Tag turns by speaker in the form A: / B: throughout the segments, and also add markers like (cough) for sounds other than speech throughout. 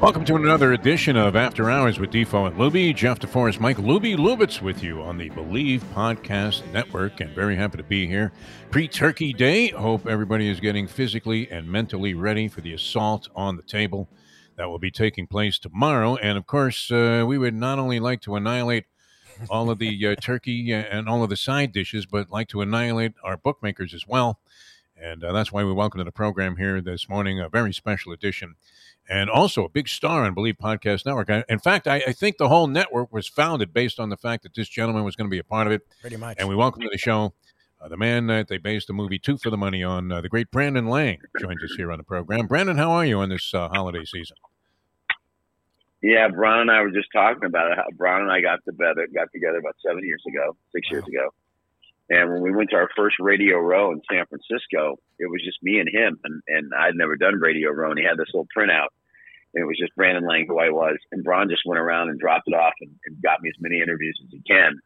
A: Welcome to another edition of After Hours with Defo and Luby. Jeff DeForest, Mike Luby Lubitz with you on the Bleav Podcast Network, and very happy to be here. Pre Turkey Day. Hope everybody is getting physically and mentally ready for the assault on the table that will be taking place tomorrow. And of course, uh, we would not only like to annihilate all of the uh, (laughs) turkey and all of the side dishes, but like to annihilate our bookmakers as well. And uh, that's why we welcome to the program here this morning a very special edition and also a big star on Bleav Podcast Network. In fact, I, I, think the whole network was founded based on the fact that this gentleman was going to be a part of it.
B: Pretty much.
A: And we welcome to the show uh, the man that they based the movie Two for the Money on, uh, the great Brandon Lang, joins us here on the program. Brandon, how are you on this uh, holiday season?
C: Yeah, Brian and I were just talking about it. How Brian and I got together, got together about seven years ago, six years ago. And when we went to our first Radio Row in San Francisco, it was just me and him. And, and I'd never done Radio Row, and he had this little printout and it was just Brandon Lang who I was, and Braun just went around and dropped it off and, and got me as many interviews as he can,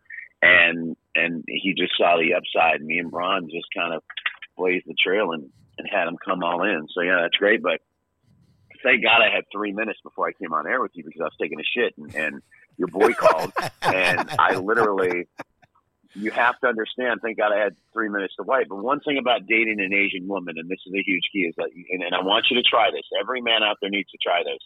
C: and and he just saw the upside. Me and Braun just kind of blazed the trail and and had him come all in. So yeah, that's great. But thank God I had three minutes before I came on air with you because I was taking a shit and, and your boy called (laughs) and I literally you have to understand. Thank God I had three minutes to wait. But one thing about dating an Asian woman, and this is a huge key, is that, and, and I want you to try this. Every man out there needs to try this.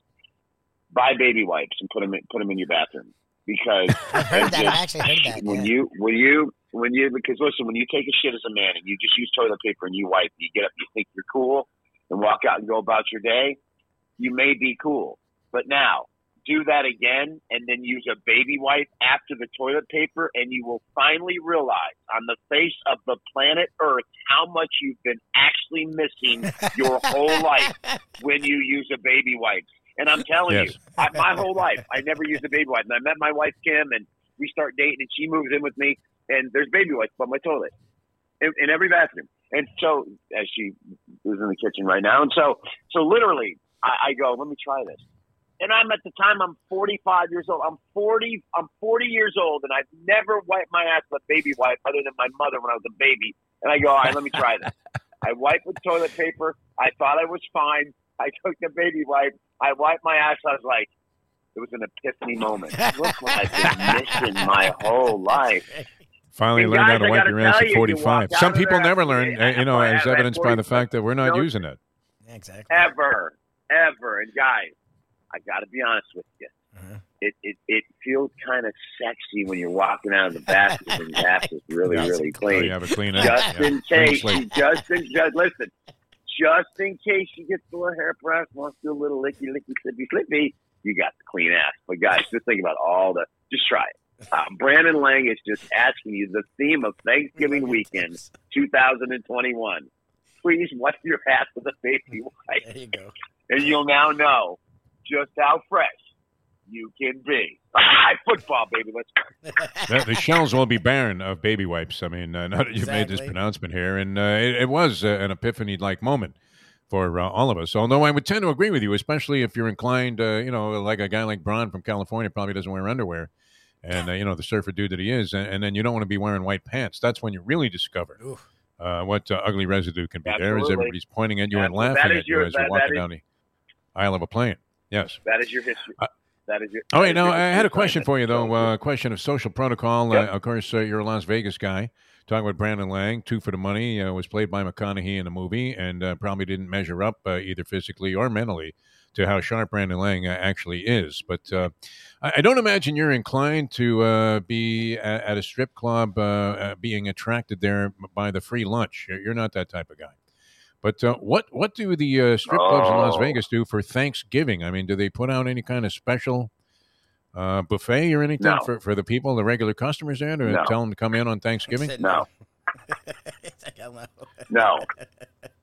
C: Buy baby wipes and put them in, put them in your bathroom because (laughs)
B: I heard that. Just, I actually heard that.
C: When
B: yeah.
C: you when you when you because listen, when you take a shit as a man and you just use toilet paper and you wipe, you get up, you think you're cool, and walk out and go about your day. You may be cool, but now do that again and then use a baby wipe after the toilet paper, and you will finally realize on the face of the planet Earth how much you've been actually missing your whole life (laughs) when you use a baby wipe. And I'm telling yes. you, I, my whole life, I never used a baby wipe. And I met my wife, Kim, and we start dating, and she moves in with me, and there's baby wipes on my toilet in, in every bathroom. And so, as she is in the kitchen right now, and so, so literally, I, I go, let me try this and I'm at the time I'm 45 years old. I'm 40. I'm 40 years old, and I've never wiped my ass with a baby wipe other than my mother when I was a baby. And I go, all right, let me try this. (laughs) I wiped with toilet paper. I thought I was fine. I took the baby wipe. I wiped my ass. I was like, it was an epiphany moment. Look what I've been missing my whole life.
A: Finally
C: And
A: learned how to
C: I
A: wipe your ass
C: tell
A: at
C: you, you
A: 45. Some people never learn, uh, you know, as evidenced by the fact that we're not
C: Don't-
A: using it.
B: Exactly.
C: ever, ever. And guys, I got to be honest with you.
B: Uh-huh.
C: It, it it feels kind of sexy when you're walking out of the bathroom and your ass is really really
A: Oh,
C: clean.
A: you have a clean
C: Just.
A: Yeah.
C: in case, just in just listen, just in case you get the little hair press, wants to do a little licky licky slippy slippy, you got the clean ass. But guys, just think about all the. Just try it. Uh, Brandon Lang is just asking you the theme of Thanksgiving (laughs) weekend 2021. Please wipe your ass with a baby wipe
B: There you go.
C: and you'll now know just how fresh you can be. High football, baby. Let's go. (laughs)
A: the, the shelves will be barren of baby wipes. I mean, uh, now that you've made this pronouncement here, and uh, it, it was uh, an epiphany-like moment for uh, all of us. Although I would tend to agree with you, especially if you're inclined, uh, you know, like a guy like Braun from California probably doesn't wear underwear, and uh, you know the surfer dude that he is, and, and then you don't want to be wearing white pants. That's when you really discover uh, what uh, ugly residue can be there. As everybody's pointing at you and laughing
C: That is
A: at you
C: your-
A: as you're
C: that-
A: walking
C: that is-
A: down the aisle of a plane. Yes.
C: That is your history.
A: Uh,
C: that is your.
A: Oh,
C: that
A: wait,
C: is
A: no, I had a question for you, though.
C: So,
A: Uh, question of social protocol.
C: Yep.
A: Uh, of course, uh, you're a Las Vegas guy. Talking with Brandon Lang, Two for the Money, uh, was played by McConaughey in the movie and uh, probably didn't measure up uh, either physically or mentally to how sharp Brandon Lang uh, actually is. But uh, I, don't imagine you're inclined to uh, be at, at a strip club uh, uh, being attracted there by the free lunch. You're you're not that type of guy. But uh, what what do the uh, strip clubs in Las
C: Oh.
A: Vegas do for Thanksgiving? I mean, do they put out any kind of special uh, buffet or anything
C: No.
A: for, for the people, the regular customers there, to
C: No.
A: tell them to come in on Thanksgiving?
C: No.
B: It's like, hell no.
C: No.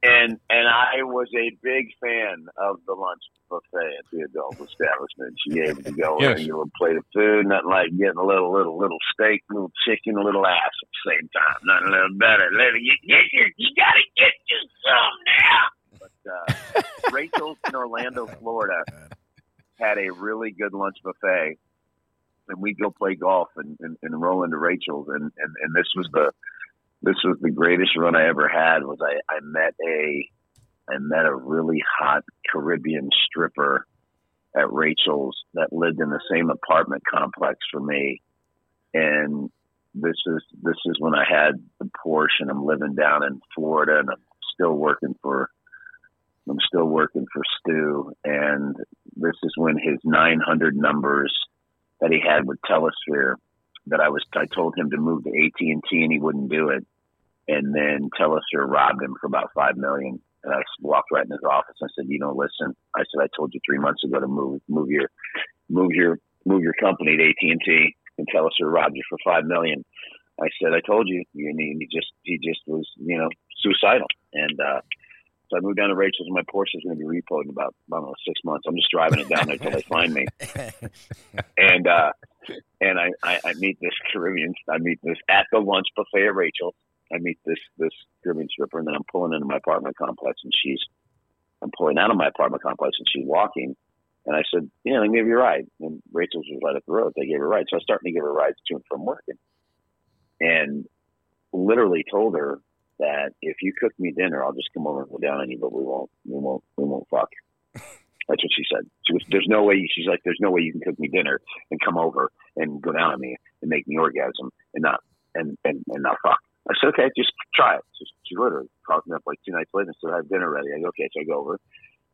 C: And and I was a big fan of the lunch buffet at the adult establishment. She able to go
A: Yes.
C: in, you a plate of food, nothing like getting a little little little steak, little chicken, a little ass at the same time. Nothing a little better. Little, you, you, you, you gotta get you some now. But uh, (laughs) Rachel's in Orlando, Florida, had a really good lunch buffet, and we'd go play golf and, and, and roll into Rachel's, and, and and this was the this was the greatest run I ever had. Was I I met a I met a really hot Caribbean stripper at Rachel's that lived in the same apartment complex for me, and this is this is when I had the Porsche and I'm living down in Florida and I'm still working for I'm still working for Stu and this is when his 900 numbers that he had with Telesphere that I was I told him to move to AT&T and he wouldn't do it and then Telesphere robbed him for about 5 million and I walked right in his office and I said you know listen I said I told you 3 months ago to move move your move your move your company to AT&T and Telesphere robbed you for 5 million I said, I told you, and he, he just he just was you know suicidal, and uh, so I moved down to Rachel's, and my Porsche is going to be repoed in about I don't know six months. I'm just driving it down there until they (laughs) find me, (laughs) and uh, and I, I I meet this Caribbean, I meet this at the lunch buffet at Rachel's. I meet this this Caribbean stripper, and then I'm pulling into my apartment complex, and she's I'm pulling out of my apartment complex, and she's walking. And I said, yeah, let me give you a ride. And Rachel's was right up the road. They gave her a ride. So I was starting to give her rides to and from work. And and literally told her that if you cook me dinner, I'll just come over and go down on you, but we won't, we won't, we won't fuck. (laughs) That's what she said. She was, there's no way. She's like, there's no way you can cook me dinner and come over and go down on me and make me orgasm and not and and, and not fuck. I said, okay, just try it. So she literally called me up like two nights later and said, I have dinner ready. I go, okay, so I go over,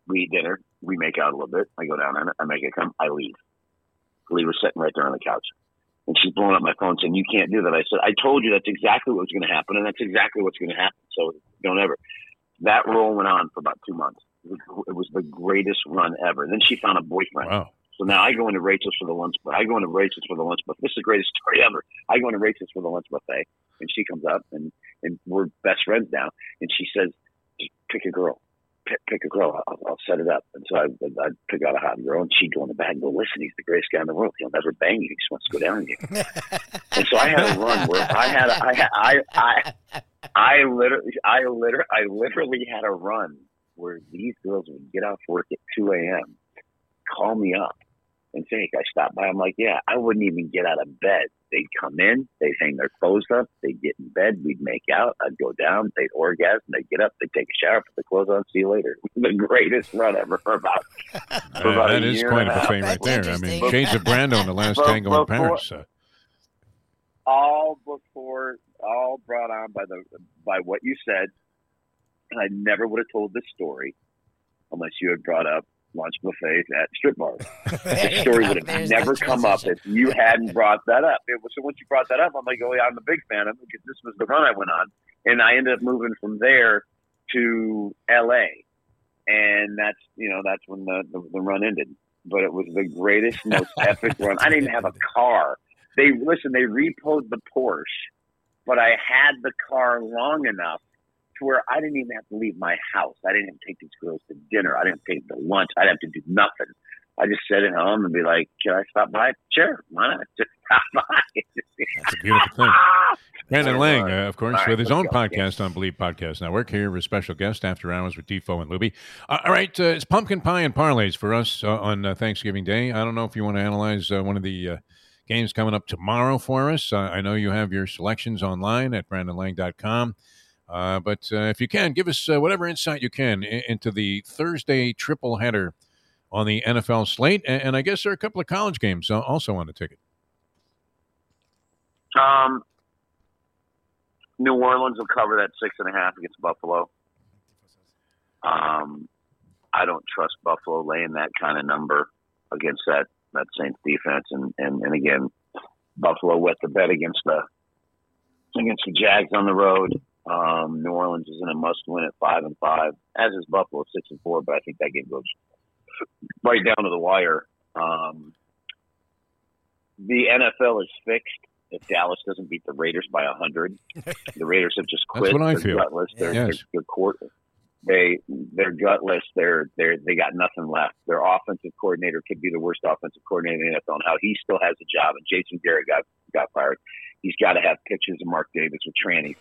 C: we eat dinner, we make out a little bit. I go down on it, I make it come, I leave. Lee was sitting right there on the couch. And she's blowing up my phone saying, You can't do that. I said, I told you that's exactly what was going to happen, and that's exactly what's going to happen. So don't ever. That role went on for about two months. It was the greatest run ever. And then she found a boyfriend.
A: Wow.
C: So now I go into Rachel's for the lunch, but I go into Rachel's for the lunch buffet. This is the greatest (laughs) story ever. I go into Rachel's for the lunch buffet, and she comes up, and and we're best friends now. And she says, "Pick a girl, pick, pick a girl. I'll, I'll set it up." And so I I pick out a hot girl, and she'd go in the back and go, "Listen, he's the greatest guy in the world. He'll never bang you. He just wants to go down on you." (laughs) and so I had a run where I had a, I had I I I literally I literally I literally had a run where these girls would get off work at two a.m. call me up and say, "Hey, I stopped by." I'm like, "Yeah." I wouldn't even get out of bed. They'd come in, they'd hang their clothes up, they'd get in bed, we'd make out, I'd go down, they'd orgasm, they'd get up, they'd take a shower, put the clothes on, see you later. (laughs) the greatest run ever for about, (laughs) for
A: Uh,
C: about
A: that
C: a
A: is
C: year
A: quite
C: and
A: a
C: half.
A: buffet right there. I mean,
B: interesting.
A: Shades of Brando in the last
C: Before-
A: tango in Paris. Uh,
C: all before all brought on by the by what you said and i never would have told this story unless you had brought up lunch buffets at strip bars. (laughs) The story would have never come up if you hadn't brought that up. It was so once you brought that up i'm like oh yeah i'm a big fan of it because this was the run i went on. And i ended up moving from there to la and that's you know that's when the, the, the run ended. But it was the greatest most (laughs) epic run. I didn't have a car. They listen. They repoed the Porsche, but I had the car long enough to where I didn't even have to leave my house. I didn't even take these girls to dinner. I didn't take them to lunch. I didn't have to do nothing. I just sit at home and be like, "Can I stop by?" Sure, why not? (laughs) Just stop by.
A: That's a beautiful thing. (laughs) Brandon Lang, uh, of course,
C: right,
A: with his own
C: go.
A: podcast on Bleav Podcast Network. Here with special guest After Hours with Defo and Luby. Uh, all right, uh, it's pumpkin pie and parlays for us uh, on uh, Thanksgiving Day. I don't know if you want to analyze uh, one of the uh, games coming up tomorrow for us. Uh, I know you have your selections online at brandonlang.com. Uh, but uh, if you can, give us uh, whatever insight you can into the Thursday triple header on the NFL slate. And, I guess there are a couple of college games also on the ticket.
C: Um, New Orleans will cover that six and a half against Buffalo. Um, I don't trust Buffalo laying that kind of number against that that Saints defense, and and, and again, Buffalo wet the bet against the against the Jags on the road. Um, New Orleans is in a must win at five and five, as is Buffalo six and four. But I think that game goes (laughs) right down to the wire. Um, the NFL is fixed if Dallas doesn't beat the Raiders by a hundred. (laughs) The Raiders have just quit.
A: That's what I
C: they're
A: feel.
C: gutless. They're,
A: Yes.
C: they're, they're court. They they're gutless. They're they're they got nothing left. Their offensive coordinator could be the worst offensive coordinator in the NFL. And how he still has a job, and Jason Garrett got got fired. He's got to have pictures of Mark Davis with trannies.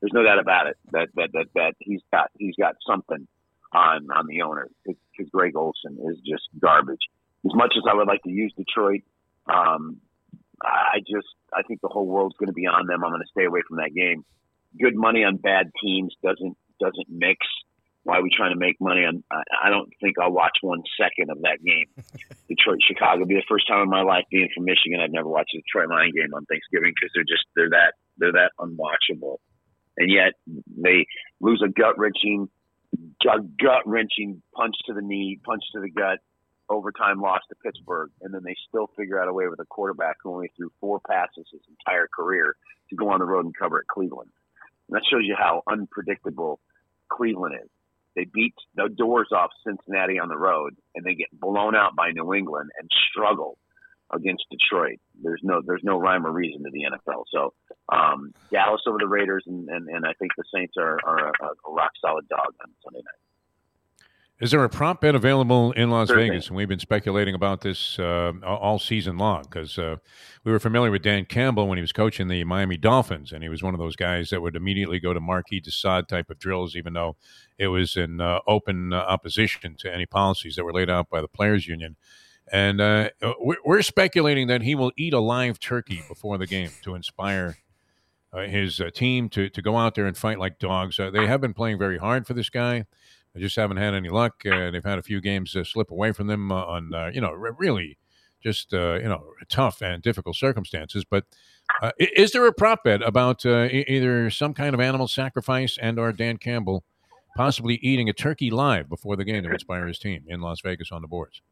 C: There's no doubt about it. That that that that he's got he's got something. on on the owner because Greg Olson is just garbage. As much as I would like to use Detroit, um, I just I think the whole world's going to be on them. I'm going to stay away from that game. Good money on bad teams doesn't doesn't mix. Why are we trying to make money on? I, I don't think I'll watch one second of that game. (laughs) Detroit Chicago be the first time in my life being from Michigan. I've never watched a Detroit Lion game on Thanksgiving because they're just they're that they're that unwatchable, and yet they lose a gut wrenching gut wrenching punch to the knee, punch to the gut, overtime loss to Pittsburgh, and then they still figure out a way with a quarterback who only threw four passes his entire career to go on the road and cover at Cleveland. And that shows you how unpredictable Cleveland is. They beat the doors off Cincinnati on the road, and they get blown out by New England and struggle against Detroit. There's no there's no rhyme or reason to the NFL. So um, Dallas over the Raiders, and, and, and I think the Saints are, are a, a rock solid dog on Sunday night.
A: Is there a prop bet available in Las Certainly. Vegas? And we've been speculating about this uh, all season long because uh, we were familiar with Dan Campbell when he was coaching the Miami Dolphins, and he was one of those guys that would immediately go to Marquis de Sade type of drills, even though it was in uh, open uh, opposition to any policies that were laid out by the players' union. And uh, we're speculating that he will eat a live turkey before the game to inspire uh, his team to, to go out there and fight like dogs. they have been playing very hard for this guy. They just haven't had any luck. Uh, they've had a few games uh, slip away from them uh, on, uh, you know, really just, uh, you know, tough and difficult circumstances. But uh, is there a prop bet about either some kind of animal sacrifice and or Dan Campbell possibly eating a turkey live before the game to inspire his team in Las Vegas on the boards?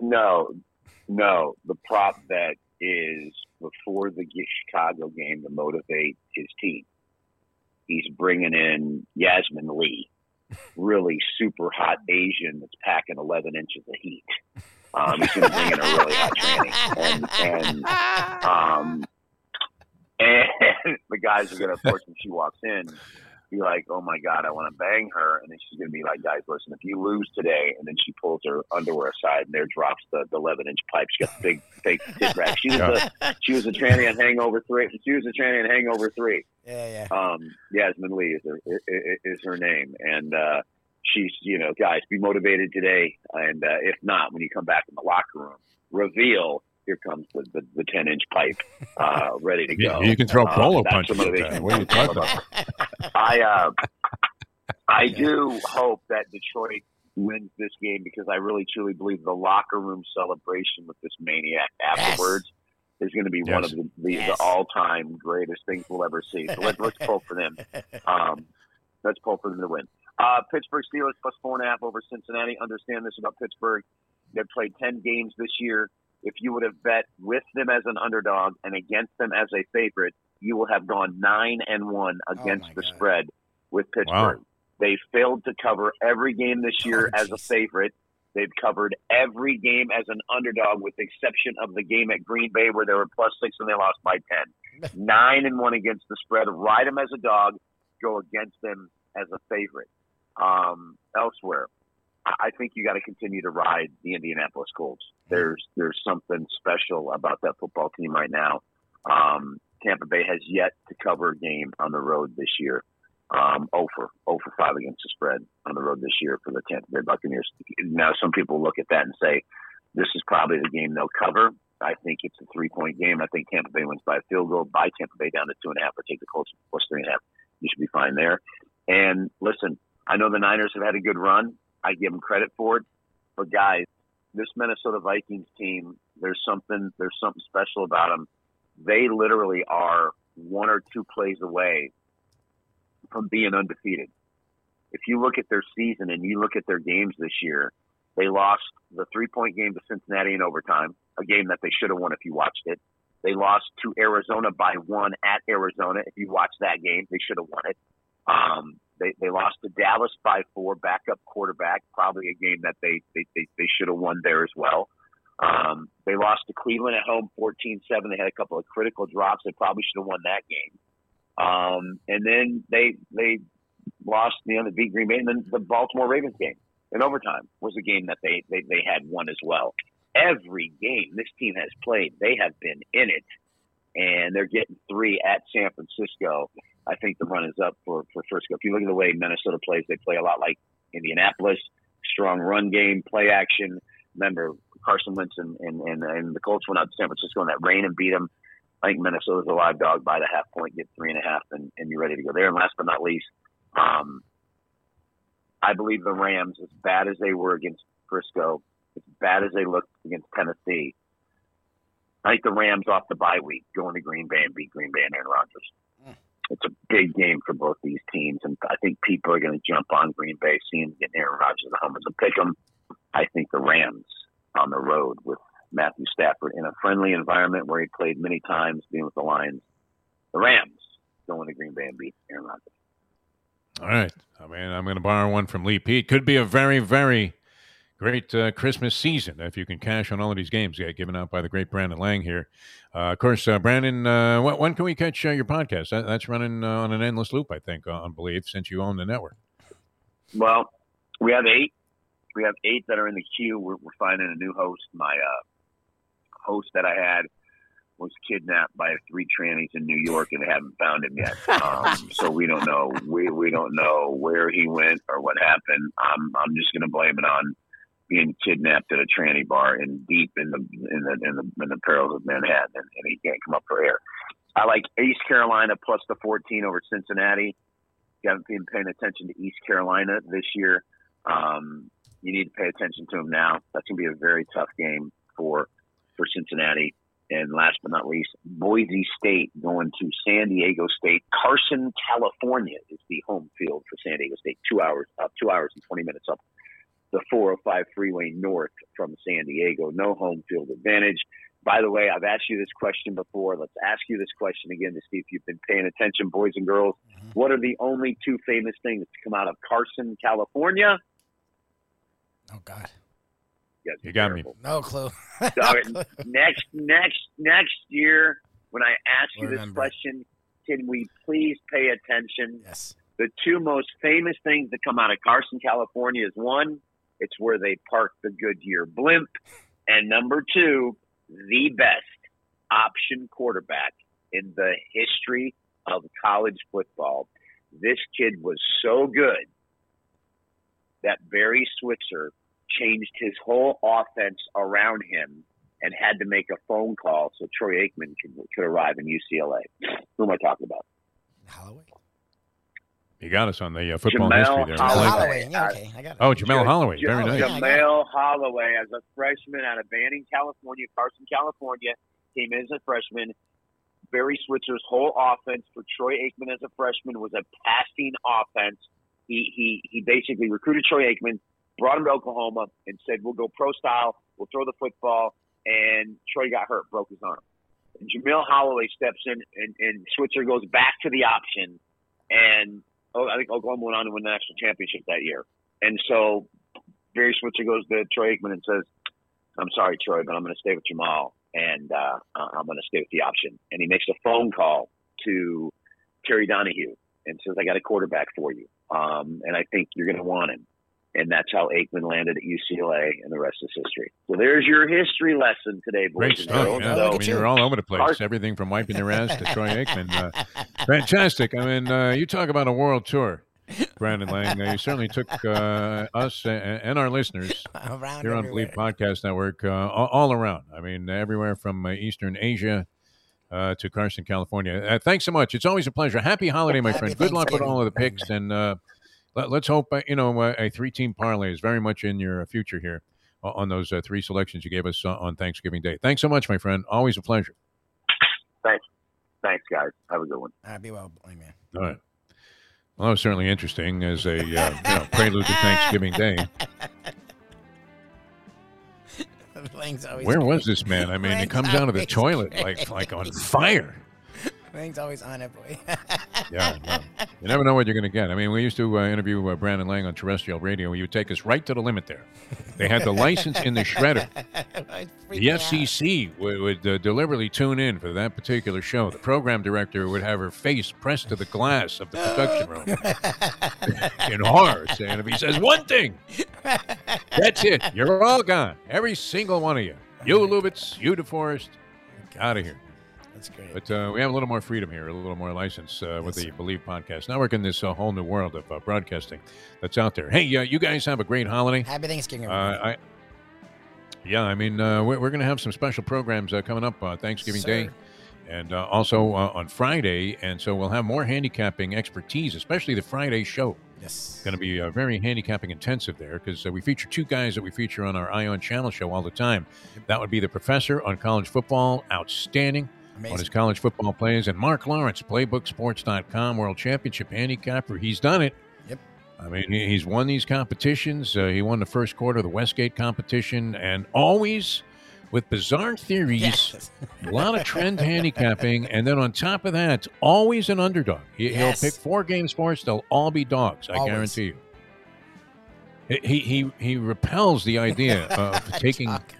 C: No, no. The prop bet is before the Chicago game to motivate his team. He's bringing in Yasmin Lee really super hot Asian that's packing 11 inches of heat. Um, he's going to bring in a really hot tranny. And, and, um, and (laughs) the guys are going to, of course, when she walks in, be like, oh my God, I want to bang her. And then she's going to be like, guys, listen, if you lose today, and then she pulls her underwear aside and there drops the, the 11 inch pipe. She got the big fake (laughs) tit rack. She was, yeah. a, she was a tranny on Hangover 3. She was a tranny on Hangover 3.
B: Yeah,
C: yeah. Um, Yasmin Lee is her, is her name. And, uh, she's, you know, guys, be motivated today. And uh, if not, when you come back in the locker room, reveal here comes the, the, the 10 inch pipe uh, ready to (laughs) go.
A: You, you can throw uh, polo punches. What are you (laughs) talking about?
C: I, uh, I do hope that Detroit wins this game because I really truly believe the locker room celebration with this maniac afterwards yes. is going to be yes. one of the, the, yes. the all time greatest things we'll ever see. So let, let's pull for them. (laughs) Um, let's pull for them to win. Uh, Pittsburgh Steelers plus four and a half over Cincinnati. Understand this about Pittsburgh. They've played 10 games this year. If you would have bet with them as an underdog and against them as a favorite, you will have gone nine and one against oh the God. spread with Pittsburgh. Wow. They failed to cover every game this year oh, as a favorite. They've covered every game as an underdog, with the exception of the game at Green Bay where they were plus six and they lost by ten. (laughs) Nine and one against the spread. Ride them as a dog, go against them as a favorite. Um, elsewhere, I think you got to continue to ride the Indianapolis Colts. There's there's something special about that football team right now. Um, Tampa Bay has yet to cover a game on the road this year. Um, 0 for 0 for 5 against the spread on the road this year for the Tampa Bay Buccaneers. Now, some people look at that and say this is probably the game they'll cover. I think it's a three point game. I think Tampa Bay wins by a field goal, by Tampa Bay down to two and a half, or take the Colts plus three and a half. You should be fine there. And listen, I know the Niners have had a good run. I give them credit for it. But guys, this Minnesota Vikings team, there's something there's something special about them. They literally are one or two plays away from being undefeated. If you look at their season and you look at their games this year, they lost the three point game to Cincinnati in overtime, a game that they should have won if you watched it. They lost to Arizona by one at Arizona. If you watched that game, they should have won it. Um, they, they lost to Dallas by four, backup quarterback, probably a game that they, they, they, they should have won there as well. Um, they lost to Cleveland at home 14 7. They had a couple of critical drops. They probably should have won that game. Um, and then they they lost, you know, the beat Green Bay. And then the Baltimore Ravens game in overtime was a game that they, they, they had won as well. Every game this team has played, they have been in it. And they're getting three at San Francisco. I think the run is up for, for Frisco. If you look at the way Minnesota plays, they play a lot like Indianapolis, strong run game, play action. Remember, Carson Wentz and, and, and, and the Colts went out to San Francisco in that rain and beat them. I think Minnesota's a live dog by the half point, get three and a half, and, and you're ready to go there. And last but not least, um, I believe the Rams, as bad as they were against Frisco, as bad as they looked against Tennessee, I think the Rams off the bye week going to Green Bay and beat Green Bay and Aaron Rodgers. A big game for both these teams, and I think people are going to jump on Green Bay, seeing getting Aaron Rodgers the Hummers and pick them. I think the Rams on the road with Matthew Stafford in a friendly environment where he played many times, being with the Lions. The Rams going to Green Bay and beat Aaron Rodgers.
A: All right. I mean, I'm going to borrow one from Lee Pete. Could be a very, very great uh, Christmas season if you can cash on all of these games yeah, given out by the great Brandon Lang here. Uh, of course, uh, Brandon, uh, when, when, can we catch uh, your podcast? That, that's running uh, on an endless loop, I think, on Bleav, since you own the network.
C: Well, we have eight. We have eight that are in the queue. We're, we're finding a new host. My host that I had was kidnapped by three trannies in New York and they haven't found him yet. (laughs) Um, so we don't know. We we don't know where he went or what happened. I'm I'm just going to blame it on being kidnapped at a tranny bar in deep in the in the in the, in the perils of Manhattan, and, and he can't come up for air. I like East Carolina plus the 14 over Cincinnati. You haven't been paying attention to East Carolina this year. Um, you need to pay attention to them now. That's going to be a very tough game for for Cincinnati. And last but not least, Boise State going to San Diego State. Carson, California is the home field for San Diego State. Two hours up, two hours and 20 minutes up the 405 freeway north from San Diego. No home field advantage. By the way, I've asked you this question before. Let's ask you this question again to see if you've been paying attention, boys and girls. Mm-hmm. What are the only two famous things to come out of Carson, California?
B: Oh God.
A: You, you got me.
B: No clue. (laughs)
C: so, next, next, next year, when I ask we'll you this remember. question, can we please pay attention?
B: Yes.
C: The two most famous things that come out of Carson, California is one, it's where they park the Goodyear blimp. And number two, the best option quarterback in the history of college football. This kid was so good that Barry Switzer changed his whole offense around him and had to make a phone call so Troy Aikman could, could arrive in UCLA. Who am I talking about?
B: Holieway.
A: You got us on the uh, football
C: Jamelle
A: history there.
C: Holieway.
B: Holieway. Yeah, okay. I got it.
A: Oh, Jamelle Holieway. Very nice.
C: Jamelle Holieway, as a freshman out of Banning, California, Carson, California, came in as a freshman. Barry Switzer's whole offense for Troy Aikman as a freshman was a passing offense. He he he basically recruited Troy Aikman, brought him to Oklahoma, and said, "We'll go pro style. We'll throw the football." And Troy got hurt, broke his arm. And Jamelle Holieway steps in, and, and Switzer goes back to the option, and I think Oklahoma went on to win the national championship that year. And so Barry Switzer goes to Troy Aikman and says, I'm sorry, Troy, but I'm going to stay with Jamal and uh, I'm going to stay with the option. And he makes a phone call to Terry Donahue and says, I got a quarterback for you. Um, and I think you're going to want him. And that's how Aikman landed at UCLA, and the rest is history. So there's your history lesson today, boys
A: Great
C: and
A: stuff.
C: girls.
A: Yeah.
C: So,
A: I mean, you're all over the place. Everything from wiping your ass to (laughs) Troy Aikman. Uh, fantastic. I mean, uh, you talk about a world tour. Brandon Lang, uh, you certainly took uh, us and, and, our listeners (laughs)
B: around
A: here on
B: everywhere.
A: Bleav Podcast Network uh, all, all, around. I mean, everywhere from uh, Eastern Asia uh, to Carson, California. Uh, thanks so much. It's always a pleasure. Happy holiday, my
B: Happy
A: friend. Good luck with all of the picks, and uh, let, us hope uh, you know uh, a three-team parlay is very much in your future here uh, on those uh, three selections you gave us uh, on Thanksgiving Day. Thanks so much, my friend. Always a pleasure.
C: Thanks. Thanks, guys. Have a good one.
B: All right, be well, boy, man.
A: All right. Well, that was certainly interesting as a uh, you know, prelude to Thanksgiving Day. (laughs) Where
B: great.
A: was this man? I mean, it comes out of the toilet
B: great.
A: like like on (laughs) fire.
B: Lang's always on it, boy. (laughs)
A: Yeah, well, you never know what you're going to get. I mean, we used to uh, interview uh, Brandon Lang on terrestrial radio. You would take us right to the limit there. They had the license in the shredder. (laughs) The FCC would, would uh, deliberately tune in for that particular show. The program director would have her face pressed to the glass of the production room (laughs) in horror, saying, if he says one thing, that's it. You're all gone. Every single one of you. You, Lubitz, you, DeForest, out of here.
B: That's great.
A: But uh, we have a little more freedom here, a little more license uh, with
B: Yes,
A: the
B: sir.
A: Bleav podcast network in this uh, whole new world of uh, broadcasting that's out there. Hey, uh, you guys have a great holiday.
B: Happy Thanksgiving,
A: Uh. I, yeah, I mean, uh, we're, we're going to have some special programs uh, coming up uh, Thanksgiving Day and uh, also uh, on Friday. And so we'll have more handicapping expertise, especially the Friday show.
B: yes.
A: Going to be uh, very handicapping intensive there because uh, we feature two guys that we feature on our Ion Channel show all the time. That would be the professor on college football, outstanding on his college football plays, and Mark Lawrence, PlaybookSports.com, World Championship handicapper. He's done it.
B: Yep.
A: I mean, he's won these competitions. Uh, he won the first quarter of the Westgate competition, and always with bizarre theories,
B: Yes.
A: a lot of trend (laughs) handicapping, and then on top of that, always an underdog. He,
B: Yes.
A: He'll pick four games for us; they'll all be dogs. I
B: Always.
A: guarantee you. He, he he he repels the idea (laughs) of taking
B: Talk.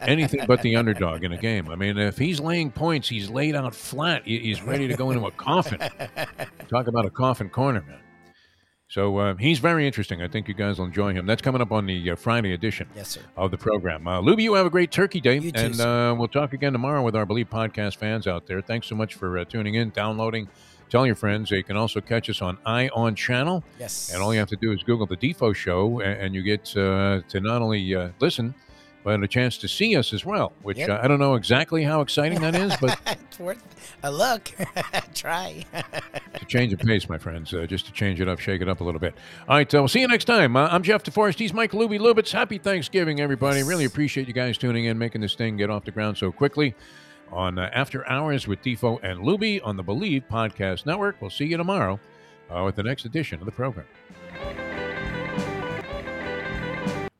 A: Anything but the underdog in a game. I mean, if he's laying points, he's laid out flat. He's ready to go into a coffin. Talk about a coffin corner, man. So uh, he's very interesting. I think you guys will enjoy him. That's coming up on the uh, Friday edition
B: Yes, sir.
A: of the program. Uh, Luby, you have a great Turkey Day,
B: too,
A: and uh, we'll talk again tomorrow with our Bleav podcast fans out there. Thanks so much for uh, tuning in, downloading. Tell your friends. You can also catch us on Ion Channel.
B: Yes.
A: And all you have to do is Google the Defo Show, a- and you get uh, to not only uh, listen, but a chance to see us as well. Which
B: Yep.
A: uh, I don't know exactly how exciting that is, but (laughs)
B: it's worth a look. (laughs) Try.
A: to change of pace, my friends, uh, just to change it up, shake it up a little bit. All right, uh, we'll see you next time. Uh, I'm Jeff DeForest. He's Mike Luby Lubitz. Happy Thanksgiving, everybody. Really appreciate you guys tuning in, making this thing get off the ground so quickly. On uh, After Hours with Defo and Luby on the Bleav Podcast Network. We'll see you tomorrow uh, with the next edition of the program.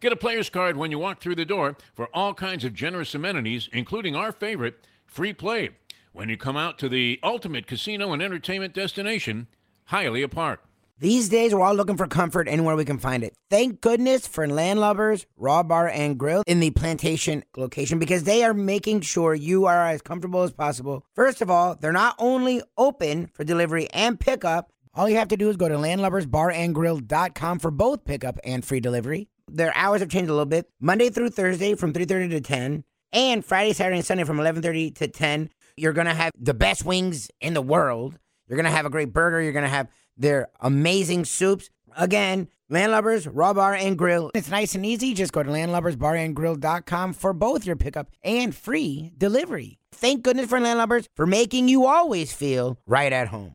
A: Get a player's card when you walk through the door for all kinds of generous amenities, including our favorite, free play, when you come out to the ultimate casino and entertainment destination, Hialeah Park.
B: These days, we're all looking for comfort anywhere we can find it. Thank goodness for Landlubbers Raw Bar and Grill in the plantation location because they are making sure you are as comfortable as possible. First of all, they're not only open for delivery and pickup, all you have to do is go to landlubbersbarandgrill.com for both pickup and free delivery. Their hours have changed a little bit. Monday through Thursday from 3:30 to 10, and Friday, Saturday, and Sunday from 11:30 to 10. You're to have the best wings in the world. You're to have a great burger. You're to have their amazing soups. Again, Landlubbers, Raw Bar, and Grill. It's nice and easy. Just go to landlubbersbarandgrill.com for both your pickup and free delivery. Thank goodness for Landlubbers for making you always feel right at home.